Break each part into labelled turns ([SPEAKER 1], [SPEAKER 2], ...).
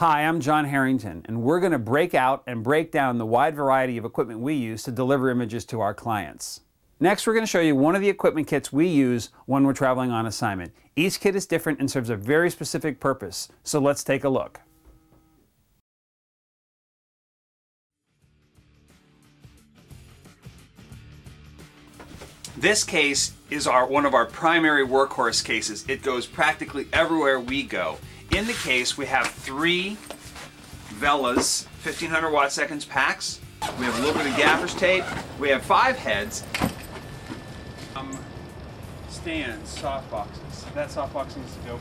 [SPEAKER 1] Hi, I'm John Harrington, and we're going to break out and break down the wide variety of equipment we use to deliver images to our clients. Next, we're going to show you one of the equipment kits we use when we're traveling on assignment. Each kit is different and serves a very specific purpose, so let's take a look. This case is our one of our primary workhorse cases. It goes practically everywhere we go. In the case, we have three Velas 1500 watt seconds packs. We have a little bit of gaffer's tape. We have five heads. Um, stands, soft boxes. That soft box needs to go.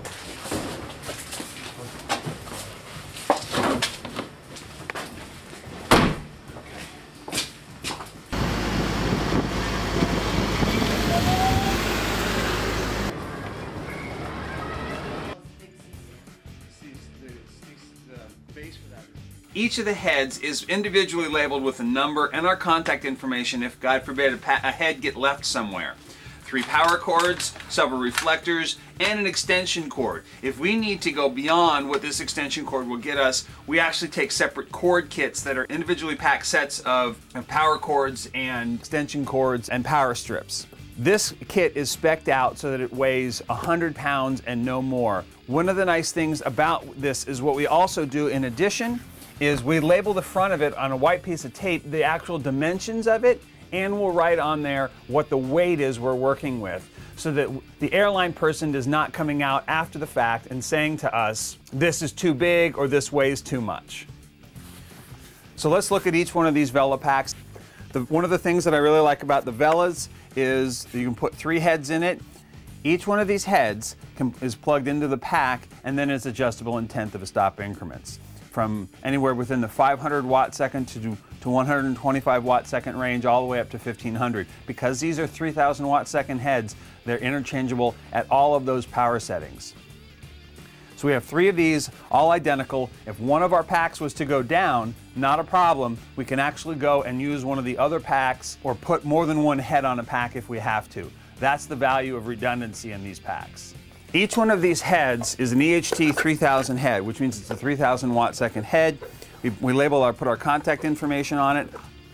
[SPEAKER 1] Each of the heads is individually labeled with a number and our contact information if, God forbid, a, a, head get left somewhere. Three power cords, several reflectors, and an extension cord. If we need to go beyond what this extension cord will get us, we actually take separate cord kits that are individually packed sets of, power cords and extension cords and power strips. This kit is specced out so that it weighs 100 pounds and no more. One of the nice things about this is what we also do in addition is we label the front of it on a white piece of tape, the actual dimensions of it, and we'll write on there what the weight is we're working with so that the airline person is not coming out after the fact and saying to us, this is too big or this weighs too much. So let's look at each one of these Vela packs. The, one of the things that I really like about the Velas is you can put three heads in it. Each one of these heads can, is plugged into the pack and then it's adjustable in tenth of a stop increments from anywhere within the 500 watt second to, to 125 watt second range all the way up to 1500. Because these are 3000 watt second heads, they're interchangeable at all of those power settings. So we have three of these, all identical. If one of our packs was to go down, not a problem. We can actually go and use one of the other packs or put more than one head on a pack if we have to. That's the value of redundancy in these packs. Each one of these heads is an EHT 3000 head, which means it's a 3000 watt second head. We, we label our, put our contact information on it.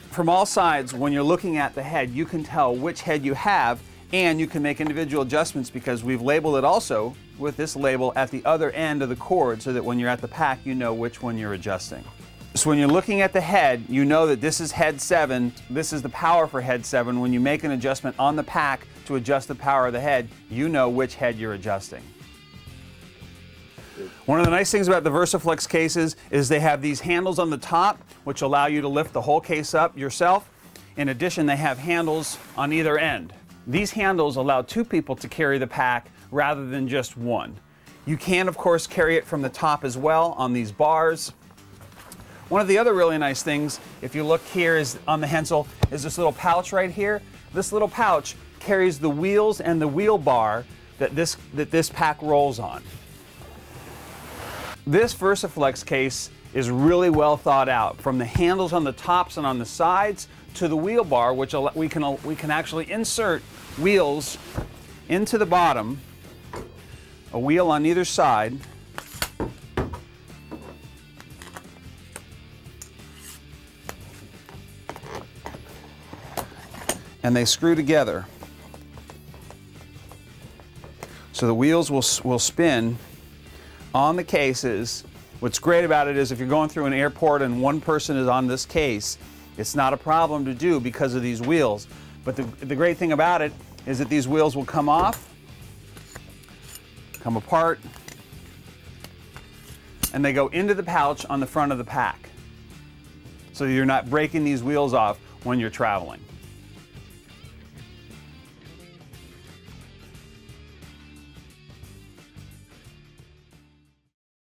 [SPEAKER 1] From all sides, when you're looking at the head, you can tell which head you have and you can make individual adjustments because we've labeled it also with this label at the other end of the cord so that when you're at the pack, you know which one you're adjusting. So when you're looking at the head, you know that this is head 7, this is the power for head 7. When you make an adjustment on the pack to adjust the power of the head, you know which head you're adjusting. One of the nice things about the VersaFlex cases is they have these handles on the top which allow you to lift the whole case up yourself. In addition, they have handles on either end. These handles allow two people to carry the pack rather than just one. You can, of course, carry it from the top as well on these bars. One of the other really nice things, if you look here is on the Hensel, is this little pouch right here. This little pouch carries the wheels and the wheel bar that this, that this pack rolls on. This VersaFlex case is really well thought out, from the handles on the tops and on the sides to the wheel bar, which we can, we can actually insert wheels into the bottom, a wheel on either side, and they screw together. So the wheels will, will spin on the cases. What's great about it is if you're going through an airport and one person is on this case, it's not a problem to do because of these wheels. But the, the great thing about it is that these wheels will come off, come apart, and they go into the pouch on the front of the pack. So you're not breaking these wheels off when you're traveling.